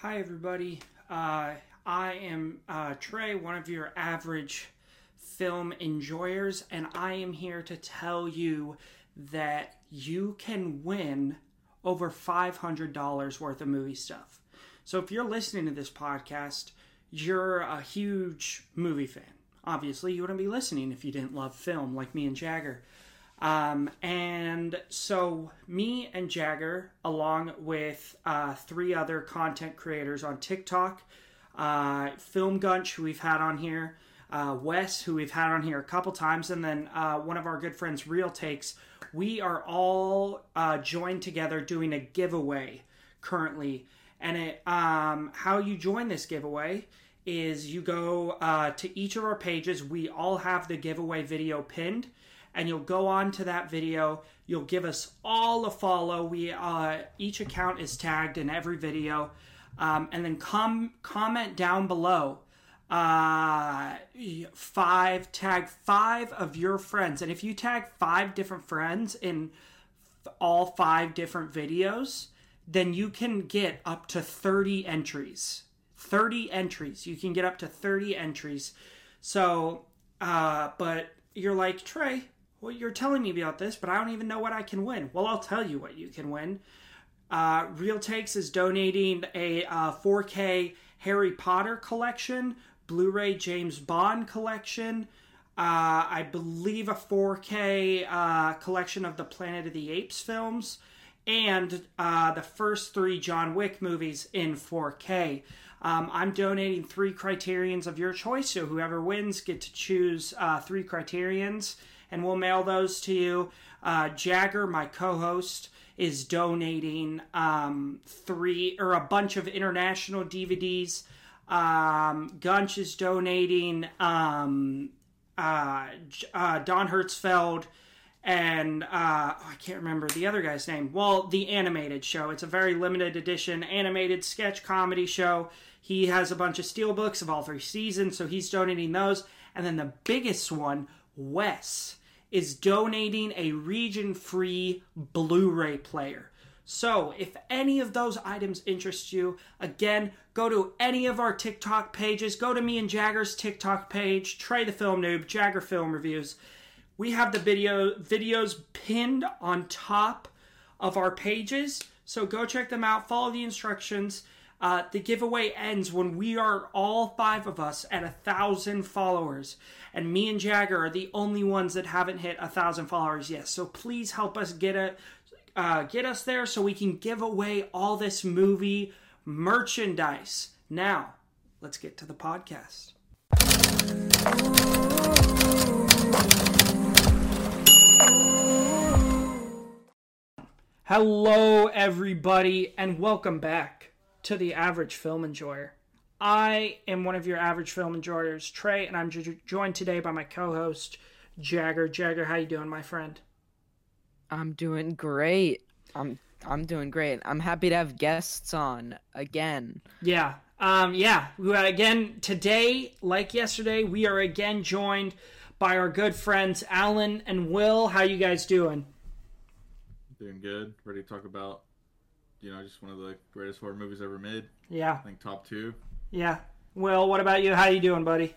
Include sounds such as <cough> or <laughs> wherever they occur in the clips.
Hi, everybody. Uh, I am uh, Trey, one of your average film enjoyers, and I am here to tell you that you can win over $500 worth of movie stuff. So, if you're listening to this podcast, you're a huge movie fan. Obviously, you wouldn't be listening if you didn't love film like me and Jagger. Um, and so, me and Jagger, along with uh, three other content creators on TikTok, uh, Film Gunch, who we've had on here, uh, Wes, who we've had on here a couple times, and then uh, one of our good friends, Real Takes, we are all uh, joined together doing a giveaway currently. And it, um, how you join this giveaway is you go uh, to each of our pages. We all have the giveaway video pinned and you'll go on to that video. You'll give us all a follow. We uh, each account is tagged in every video, um, and then com- comment down below. Uh, five tag five of your friends, and if you tag five different friends in all five different videos, then you can get up to 30 entries. 30 entries. You can get up to 30 entries. So, uh, but you're like, Trey, well, you're telling me about this, but I don't even know what I can win. Well, I'll tell you what you can win. Uh, Real Takes is donating a uh, 4K Harry Potter collection, Blu ray James Bond collection, uh, I believe a 4K uh, collection of the Planet of the Apes films, and uh, the first three John Wick movies in 4K. Um, I'm donating three criterions of your choice, so whoever wins get to choose uh, three criterions and we'll mail those to you. Uh, Jagger, my co-host, is donating um, three or a bunch of international DVDs. Um, Gunch is donating um, uh, uh, Don Hertzfeldt and uh, oh, I can't remember the other guy's name. Well, the animated show. It's a very limited edition animated sketch comedy show. He has a bunch of steelbooks of all three seasons, so he's donating those. And then the biggest one, Wes is donating a region free Blu ray player. So, if any of those items interest you, again, go to any of our TikTok pages. Go to me and Jagger's TikTok page, Trey the Film Noob, Jagger Film Reviews. We have the video videos pinned on top of our pages, so go check them out. Follow the instructions. Uh, the giveaway ends when we are all five of us at a thousand followers, and me and Jagger are the only ones that haven't hit a thousand followers yet. So please help us get it, uh, get us there, so we can give away all this movie merchandise. Now, let's get to the podcast. Hello, everybody, and welcome back to the average film enjoyer. I am one of your average film enjoyers, Trey, and I'm jo- joined today by my co-host Jagger. Jagger, how you doing, my friend? I'm doing great. I'm I'm doing great. I'm happy to have guests on again. Yeah. Um yeah, We again today, like yesterday, we are again joined by our good friends Allan and Will. How you guys doing? Doing good. Ready to talk about you know, just one of the greatest horror movies ever made. Yeah. I think top two. Yeah. Will, what about you? How you doing, buddy?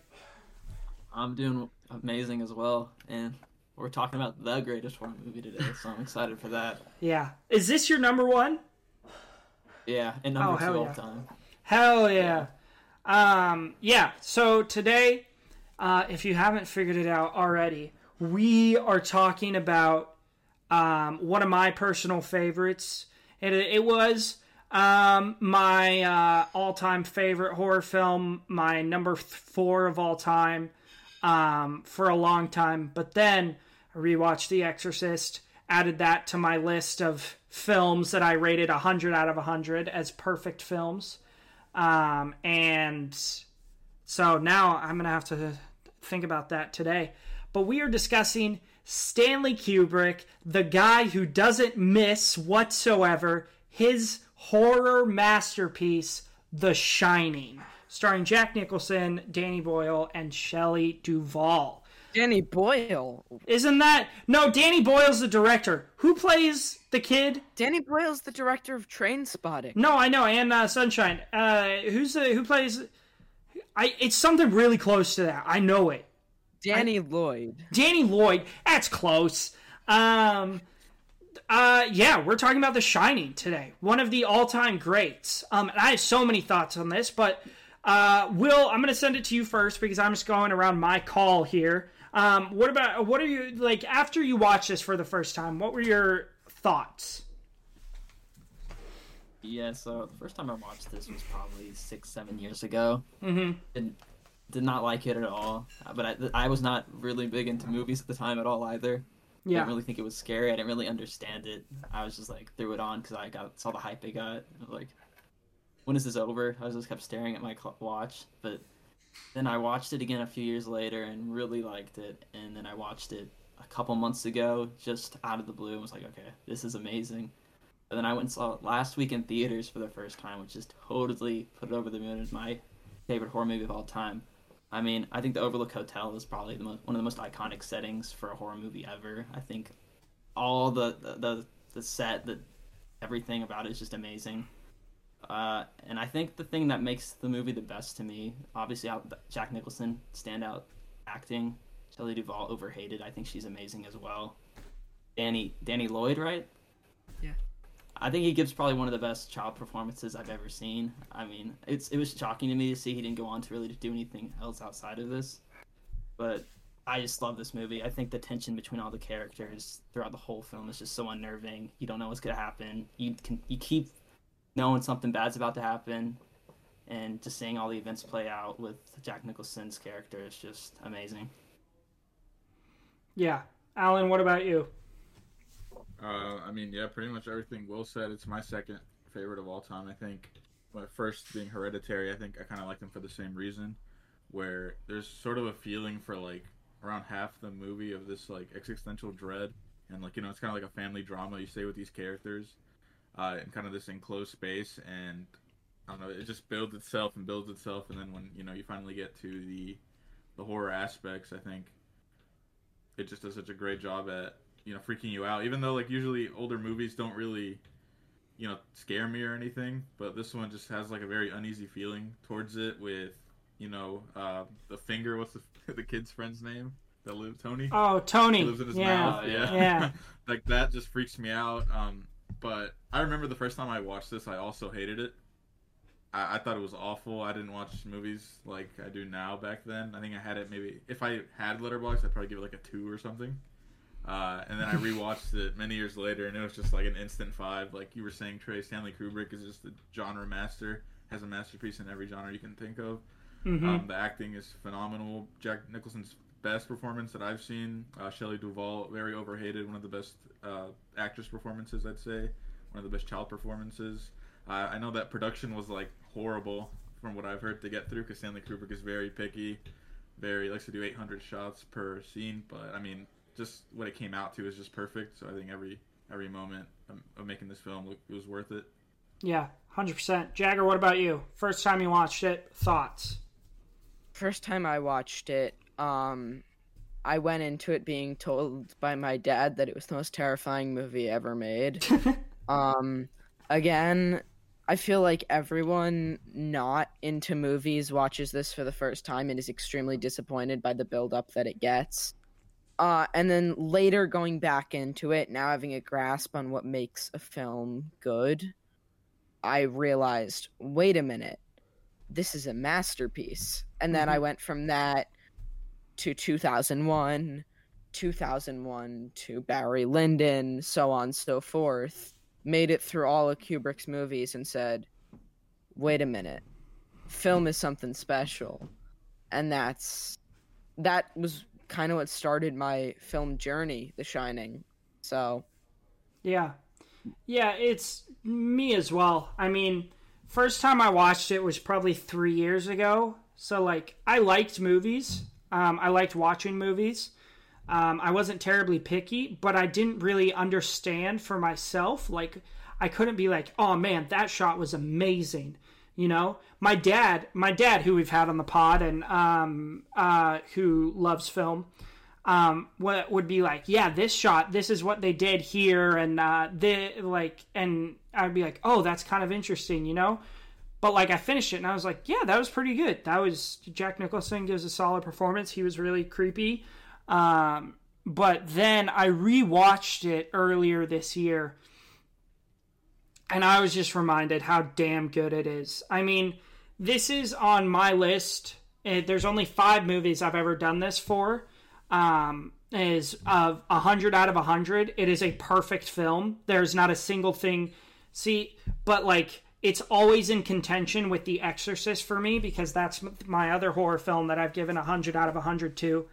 I'm doing amazing as well, and we're talking about the greatest horror movie today, so I'm excited for that. Yeah. Is this your number one? Yeah, and number Oh, hell two all yeah. time. Hell yeah. Um, yeah, so today, uh, if you haven't figured it out already, we are talking about um, one of my personal favorites. It, it was um, my uh, all time favorite horror film, my number four of all time um, for a long time. But then I rewatched The Exorcist, added that to my list of films that I rated 100 out of 100 as perfect films. Um, and so now I'm going to have to think about that today. But we are discussing Stanley Kubrick, the guy who doesn't miss whatsoever, his horror masterpiece, The Shining, starring Jack Nicholson, Danny Boyle, and Shelley Duvall. Danny Boyle. Isn't that no? Danny Boyle's the director. Who plays the kid? Danny Boyle's the director of Trainspotting. No, I know, and uh, Sunshine. Uh, who's the who plays? I. It's something really close to that. I know it. Danny Lloyd. Danny Lloyd. That's close. Um. Uh, yeah, we're talking about The Shining today. One of the all-time greats. Um, and I have so many thoughts on this, but uh, Will, I'm gonna send it to you first because I'm just going around my call here. Um, what about what are you like after you watched this for the first time? What were your thoughts? Yeah, so the first time I watched this was probably six, seven years ago. Mm-hmm. Did, did not like it at all. Uh, but I, I was not really big into movies at the time at all either. Yeah. didn't really think it was scary. I didn't really understand it. I was just like threw it on because I got saw the hype it got. I was like, when is this over? I just kept staring at my watch. But then I watched it again a few years later and really liked it. And then I watched it a couple months ago, just out of the blue, and was like, okay, this is amazing. And then I went and saw it last week in theaters for the first time, which just totally put it over the moon. It's my favorite horror movie of all time. I mean, I think the Overlook Hotel is probably the most, one of the most iconic settings for a horror movie ever. I think all the the the, set, the everything about it is just amazing. Uh, and I think the thing that makes the movie the best to me, obviously, Jack Nicholson standout acting, Shelley Duvall overhated. I think she's amazing as well. Danny Danny Lloyd, right? Yeah. I think he gives probably one of the best child performances I've ever seen. I mean, it's it was shocking to me to see he didn't go on to really do anything else outside of this. But I just love this movie. I think the tension between all the characters throughout the whole film is just so unnerving. You don't know what's gonna happen. You can you keep knowing something bad's about to happen, and just seeing all the events play out with Jack Nicholson's character is just amazing. Yeah. Allan, what about you? Uh, I mean, yeah, pretty much everything Will said. It's my second favorite of all time. I think, my first being Hereditary. I think I kind of like them for the same reason, where there's sort of a feeling for like around half the movie of this like existential dread, and like you know, it's kind of like a family drama you say with these characters, uh, in kind of this enclosed space, and I don't know, it just builds itself and builds itself, and then when you know you finally get to the the horror aspects, I think it just does such a great job at you know freaking you out even though like usually older movies don't really you know scare me or anything but this one just has like a very uneasy feeling towards it with you know uh the finger what's the, <laughs> the kid's friend's name that lives tony Oh, Tony. That lives in his yeah. mouth yeah Yeah. <laughs> like that just freaks me out um but i remember the first time i watched this i also hated it I, I thought it was awful. I didn't watch movies like I do now back then. I think I had it maybe if I had Letterboxd, I'd probably give it like a two or something. Uh, and then I rewatched it many years later, and it was just like an instant five. Like you were saying, Trey Stanley Kubrick is just a genre master, has a masterpiece in every genre you can think of. Mhm. Um, the acting is phenomenal. Jack Nicholson's best performance that I've seen. Uh, Shelley Duvall, very overhated, one of the best uh, actress performances, I'd say. One of the best child performances. Uh, I know that production was like horrible from what I've heard to get through because Stanley Kubrick is very picky, very likes to do 800 shots per scene. But I mean, just what it came out to is just perfect. So I think every every moment of, of making this film look, it was worth it. Yeah. Hundred percent. Jagger, what about you? First time you watched it, thoughts? First time I watched it, um, I went into it being told by my dad that it was the most terrifying movie ever made. <laughs> um, again, I feel like everyone not into movies watches this for the first time and is extremely disappointed by the build up that it gets. Uh, and then later going back into it, now having a grasp on what makes a film good, I realized, wait a minute, this is a masterpiece. And then I went from that to 2001, 2001 to Barry Lyndon, so on and so forth. Made it through all of Kubrick's movies and said, wait a minute, film is something special. And that's that was kind of what started my film journey, The Shining. So, Yeah. Yeah, it's me as well. I mean, first time I watched it was probably three years ago. So, like, I liked movies. Um, I liked watching movies. Um, I wasn't terribly picky, but I didn't really understand for myself. Like, I couldn't be like, oh man, that shot was amazing. You know, my dad, my dad, who we've had on the pod and um, uh, who loves film, um, what would be like, yeah, this shot, this is what they did here, and uh, the like, and I'd be like, oh, that's kind of interesting, you know. But like, I finished it and I was like, yeah, that was pretty good. That was Jack Nicholson gives a solid performance. He was really creepy. Um, but then I rewatched it earlier this year, and I was just reminded how damn good it is. I mean, this is on my list. There's only five movies I've ever done this for um, is of a hundred out of a hundred. It is a perfect film. There's not a single thing. See, but like it's always in contention with The Exorcist for me because that's my other horror film that I've given a hundred out of a hundred to.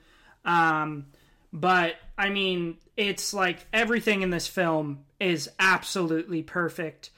Um, but I mean, it's like everything in this film is absolutely perfect.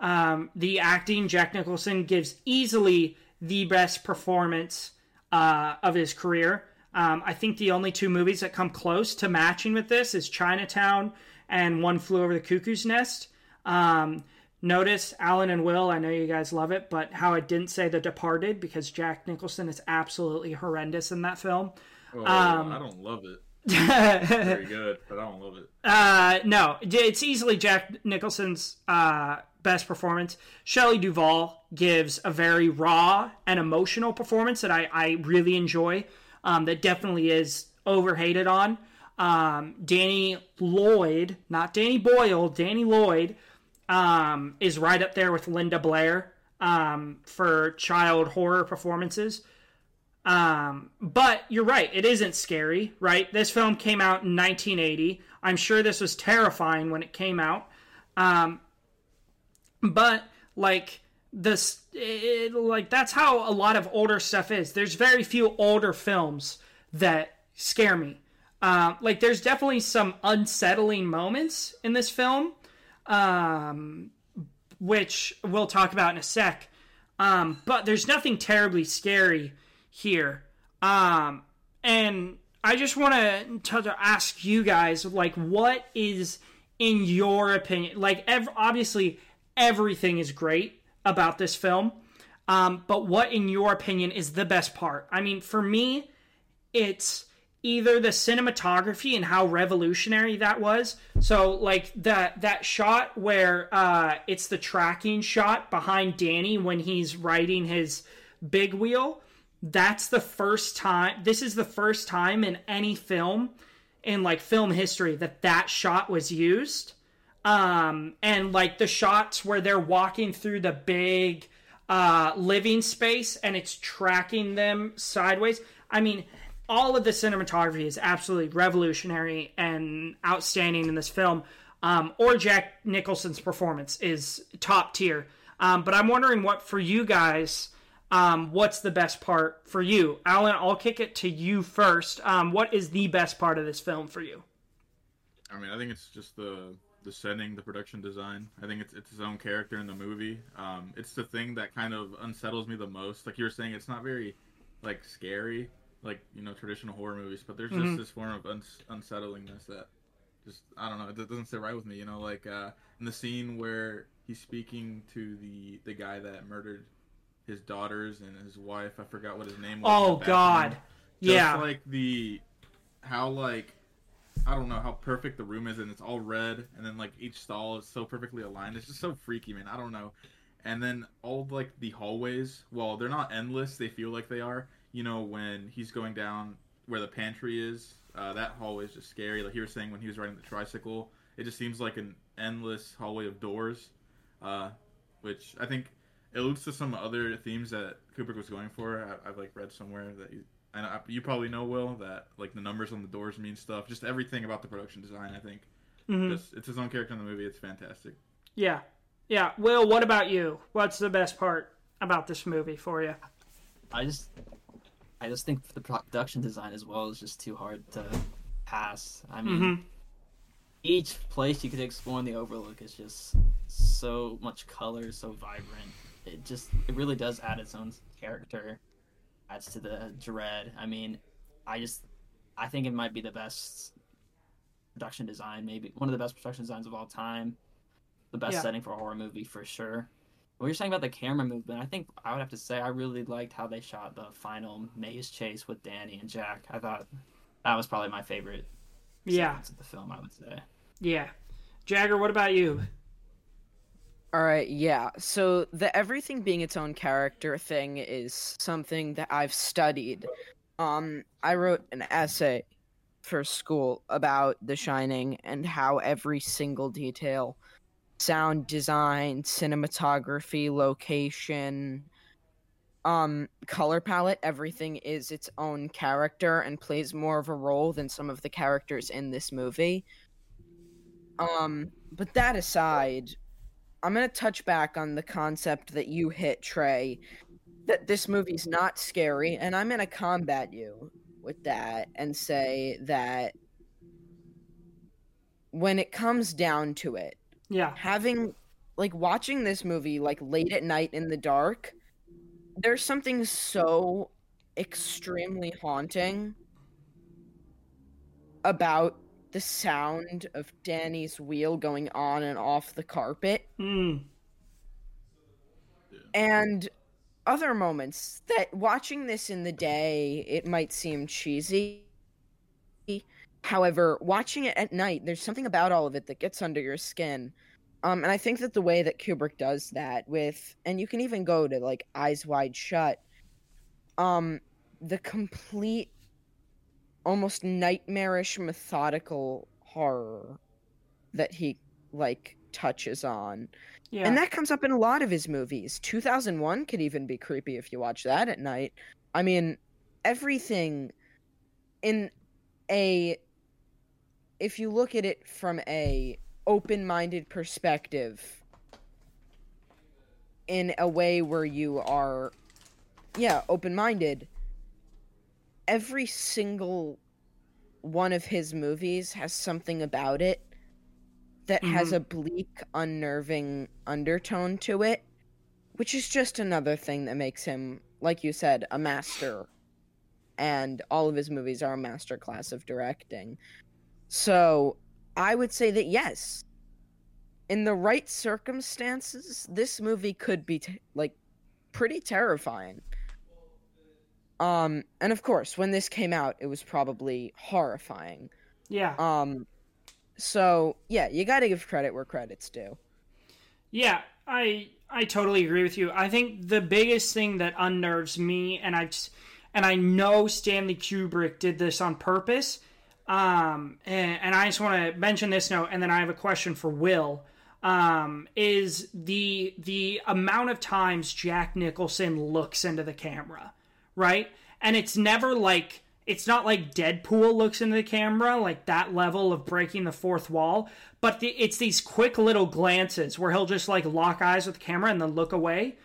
Um, the acting, Jack Nicholson gives easily the best performance uh, of his career. Um, I think the only two movies that come close to matching with this is Chinatown and One Flew Over the Cuckoo's Nest. Um, notice Allan and Will, I know you guys love it, but how I didn't say The Departed because Jack Nicholson is absolutely horrendous in that film. Oh, um, I don't love it. Very <laughs> good, but I don't love it. Uh, no, it's easily Jack Nicholson's uh, best performance. Shelley Duvall gives a very raw and emotional performance that I, I really enjoy um, that definitely is overhated on. Um, Danny Lloyd, not Danny Boyle, Danny Lloyd um, is right up there with Linda Blair um, for child horror performances. Um, but you're right, it isn't scary, right? This film came out in 1980. I'm sure this was terrifying when it came out. Um, but like this it, like that's how a lot of older stuff is there's very few older films that scare me uh, like there's definitely some unsettling moments in this film um, which we'll talk about in a sec um, but there's nothing terribly scary here um, and i just want to to ask you guys like what is in your opinion like ev- obviously everything is great about this film. Um, but what, in your opinion, is the best part? I mean, for me, it's either the cinematography and how revolutionary that was. So, like that that shot where uh, it's the tracking shot behind Danny when he's riding his big wheel. That's the first time. This is the first time in any film in like film history that that shot was used um, and like the shots where they're walking through the big uh, living space and it's tracking them sideways. I mean, all of the cinematography is absolutely revolutionary and outstanding in this film. Um, or Jack Nicholson's performance is top tier. Um, but I'm wondering what for you guys, um, what's the best part for you? Allan, I'll kick it to you first. Um, what is the best part of this film for you? I mean, I think it's just the the setting, the production design. I think it's it's his own character in the movie. Um, it's the thing that kind of unsettles me the most. Like you were saying, it's not very like scary, like you know traditional horror movies, but there's just mm-hmm. this form of uns- unsettlingness that just I don't know. It doesn't sit right with me. You know, like uh, in the scene where he's speaking to the the guy that murdered his daughters and his wife. I forgot what his name was. Oh God, yeah. Like the how like I don't know how perfect the room is, and it's all red, and then like each stall is so perfectly aligned. It's just so freaky, man. I don't know. And then all like the hallways, well, they're not endless. They feel like they are. You know, when he's going down where the pantry is, uh, that hallway is just scary. Like you were saying when he was riding the tricycle, it just seems like an endless hallway of doors, uh, which I think alludes to some other themes that Kubrick was going for. I, have like read somewhere that and I, you probably know Will that like the numbers on the doors mean stuff. Just everything about the production design, I think. Mm-hmm. Just it's his own character in the movie. It's fantastic. Yeah, yeah. Will, what about you? What's the best part about this movie for you? I just, I just think the production design as well is just too hard to pass. I mean, mm-hmm. each place you could explore in the Overlook is just so much color, so vibrant. It just, it really does add its own character adds to the dread. I mean, I just I think it might be the best production design, maybe one of the best production designs of all time. The best yeah. setting for a horror movie for sure. What you're saying about the camera movement, I think I would have to say I really liked how they shot the final maze chase with Danny and Jack. I thought that was probably my favorite. Yeah, of the film, I would say. yeah. Jagger, what about you? All right, yeah. So the everything being its own character thing is something that I've studied. Um, I wrote an essay for school about The Shining and how every single detail, sound design, cinematography, location, um, color palette, everything is its own character and plays more of a role than some of the characters in this movie. Um, but that aside, I'm gonna touch back on the concept that you hit, Trey, that this movie's not scary, and I'm gonna combat you with that and say that when it comes down to it, Yeah, having like watching this movie like late at night in the dark, there's something so extremely haunting about the sound of Danny's wheel going on and off the carpet. Mm, and other moments that watching this in the day it might seem cheesy. However watching it at night there's something about all of it that gets under your skin. Um and i think that the way that kubrick does that with and you can even go to like eyes wide shut um the complete almost nightmarish methodical horror that he like touches on yeah, and that comes up in a lot of his movies. 2001 could even be creepy if you watch that at night. I mean, everything in a if you look at it from a open-minded perspective in a way where you are yeah, open-minded, every single one of his movies has something about it that has Mhm. a bleak, unnerving undertone to it, which is just another thing that makes him, like you said, a master. And all of his movies are a masterclass of directing. So I would say that yes, in the right circumstances, this movie could be t- like pretty terrifying. Um, and of course, when this came out, it was probably horrifying. yeah, Um, so yeah, you got to give credit where credit's due. yeah. I I totally agree with you. I think the biggest thing that unnerves me, and I and I know Stanley Kubrick did this on purpose. Um, and, and I just want to mention this note, and then I have a question for Will. Um, is the the amount of times Jack Nicholson looks into the camera, right? And it's never like it's not like Deadpool looks into the camera, like that level of breaking the fourth wall, but the, it's these quick little glances where he'll just like lock eyes with the camera and then look away.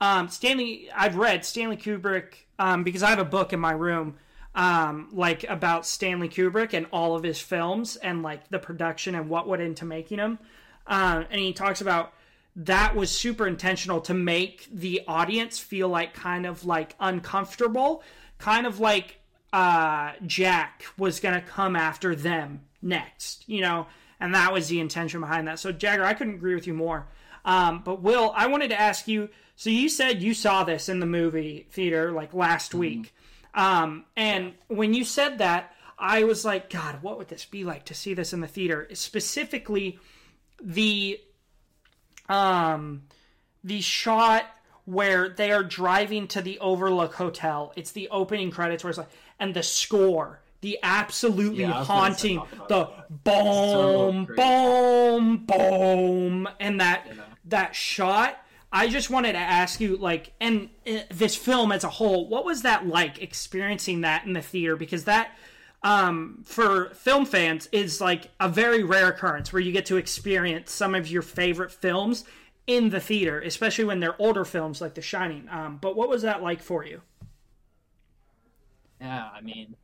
Um, Stanley, I've read Stanley Kubrick um, because I have a book in my room, um, like about Stanley Kubrick and all of his films and like the production and what went into making them. Um, and he talks about that was super intentional to make the audience feel like kind of like uncomfortable, kind of like uh, Jack was gonna come after them next, you know, and that was the intention behind that. So Jagger, I couldn't agree with you more. Um, but Will, I wanted to ask you. So you said you saw this in the movie theater like last week, um, and when you said that, I was like, God, what would this be like to see this in the theater? Specifically, the um, the shot where they are driving to the Overlook Hotel. It's the opening credits where it's like, and the score, the absolutely Yeah, I was gonna haunting, the boom, So boom, boom, and that Yeah. that shot. I just wanted to ask you, like, and uh, this film as a whole, what was that like experiencing that in the theater? Because that, um, for film fans, is like a very rare occurrence where you get to experience some of your favorite films in the theater, especially when they're older films like The Shining. Um, but what was that like for you? Yeah, I mean,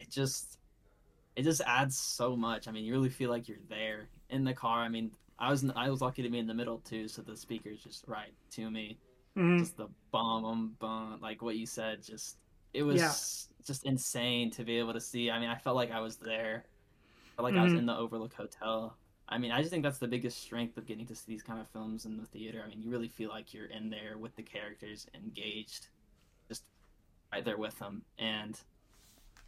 it just it just adds so much. I mean, you really feel like you're there in the car. I mean, I was I was lucky to be in the middle too, so the speakers just right to me. Mhm. Just the bum bum bum, like what you said. Just it was Yeah. Just insane to be able to see. I mean, I felt like I was there. I felt like I was Mhm. in the Overlook Hotel. I mean, I just think that's the biggest strength of getting to see these kind of films in the theater. I mean, you really feel like you're in there with the characters, engaged, just right there with them. And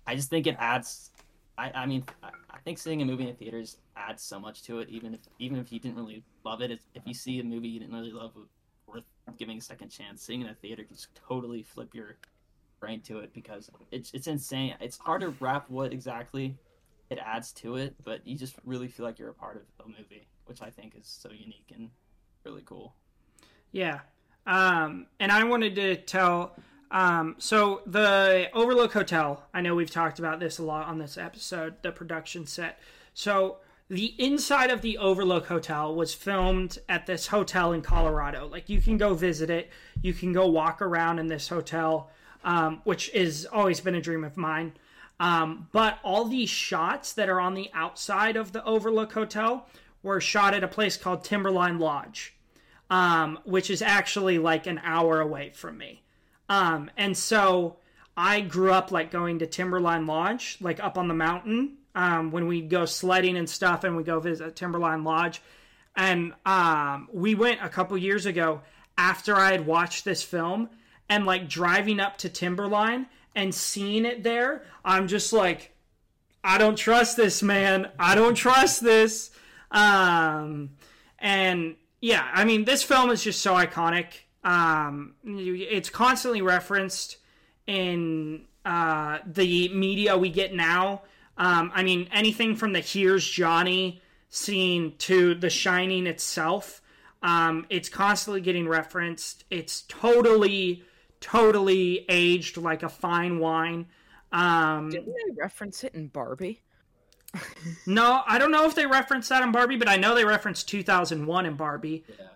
I just think it adds. I, I mean, I, I think seeing a movie in theaters adds so much to it. Even if even if you didn't really love it, if you see a movie you didn't really love, worth giving a second chance. Seeing in a theater can just totally flip your brain to it because it's it's insane. It's hard to wrap what exactly it adds to it, but you just really feel like you're a part of a movie, which I think is so unique and really cool. Yeah. Um, and I wanted to tell. Um, so the Overlook Hotel. I know we've talked about this a lot on this episode. The production set. So the inside of the Overlook Hotel was filmed at this hotel in Colorado. Like you can go visit it. You can go walk around in this hotel, um, which has always been a dream of mine. Um, but all these shots that are on the outside of the Overlook Hotel were shot at a place called Timberline Lodge um, which is actually like an hour away from me. Um, and so I grew up like going to Timberline Lodge, like up on the mountain um, when we go sledding and stuff, and we go visit Timberline Lodge. And um, we went a couple years ago after I had watched this film, and like driving up to Timberline and seeing it there, I'm just like, I don't trust this, man. I don't trust this. Um, and yeah, I mean, this film is just so iconic. Um, it's constantly referenced in uh, the media we get now. Um, I mean, anything from the "Here's Johnny" scene to The Shining itself, um, it's constantly getting referenced. It's totally, totally aged like a fine wine. Um, Didn't they reference it in Barbie? no, I don't know if they referenced that in Barbie, but I know they referenced 2001 in Barbie. Yeah.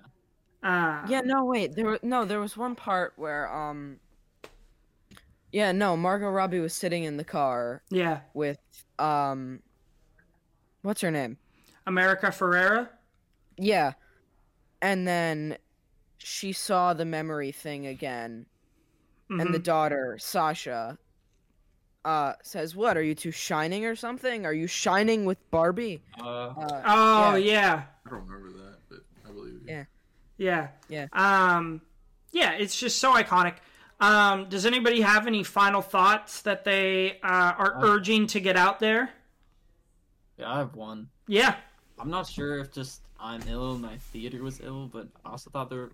Uh, Yeah, no, wait. There, were, no, there was one part where, um, yeah, no, Margot Robbie was sitting in the car yeah. with, um, what's her name? America Ferrera. Yeah, and then she saw the memory thing again, and the Mhm. daughter Sasha, uh, says, "What are you two shining or something? Are you shining with Barbie?" Uh, Uh, Oh yeah. yeah. I don't remember that, but I believe you. Yeah. yeah, Yeah. Um, yeah, it's just so iconic. Um, does anybody have any final thoughts that they uh, are Uh, urging to get out there? yeah, I have one. Yeah, I'm not sure if just I'm ill my theater was ill, but I also thought there were,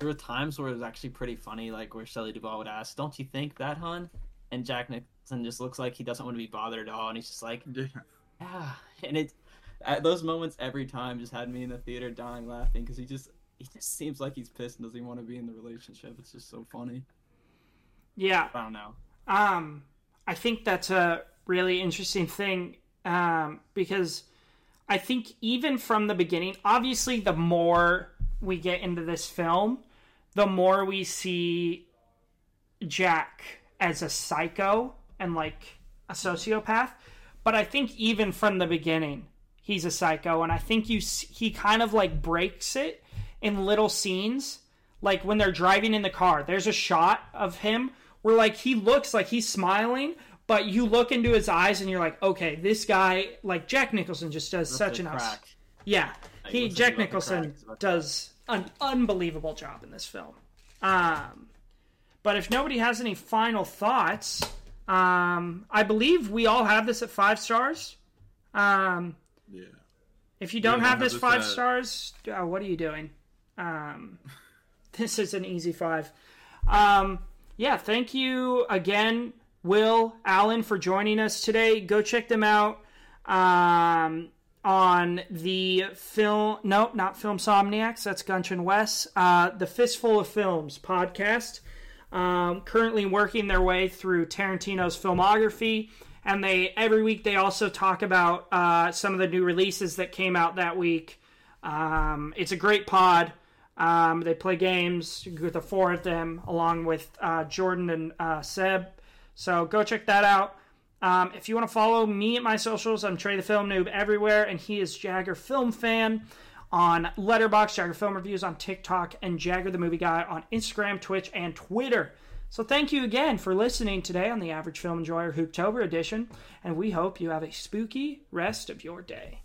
there were times where it was actually pretty funny, like where Shelley Duvall would ask, "Don't you think that, hun?" And Jack Nicholson just looks like he doesn't want to be bothered at all, and he's just like, Yeah. "Yeah." And it, at those moments every time, just had me in the theater dying laughing because he just he just seems like he's pissed and doesn't want to be in the relationship. It's just so funny. yeah. I don't know. Um, I think that's a really interesting thing um, because I think even from the beginning, obviously, the more we get into this film, the more we see Jack as a psycho and like a sociopath. But I think even from the beginning, he's a psycho, and I think you he kind of like breaks it in little scenes, like when they're driving in the car. There's a shot of him where like he looks like he's smiling, but you look into his eyes and you're like, okay, this guy, like Jack Nicholson, just does such an crack. Yeah, he Jack Nicholson does an unbelievable job in this film. Um, but if nobody has any final thoughts, um, I believe we all have this at five stars. Um, Yeah. if you don't Yeah, have this five at- stars, uh, what are you doing? Um, <laughs> this is an easy five. Um, yeah, thank you again, Will, Allan, for joining us today. Go check them out um, on the film. No, not Film Somniacs. That's Guntran West. Uh, the Fistful of Films podcast. Um, currently working their way through Tarantino's filmography, and they every week they also talk about uh, some of the new releases that came out that week. Um, it's a great pod. Um, they play games with the four of them, along with uh, Jordan and uh, Seb. So go check that out. Um, if you want to follow me at my socials, I'm Trey the Film Noob everywhere, and he is Jagger Film Fan on Letterboxd, Jagger Film Reviews on TikTok, and Jagger the Movie Guy on Instagram, Twitch, and Twitter. So thank you again for listening today on the Average Film Enjoyer Hooptober edition, and we hope you have a spooky rest of your day.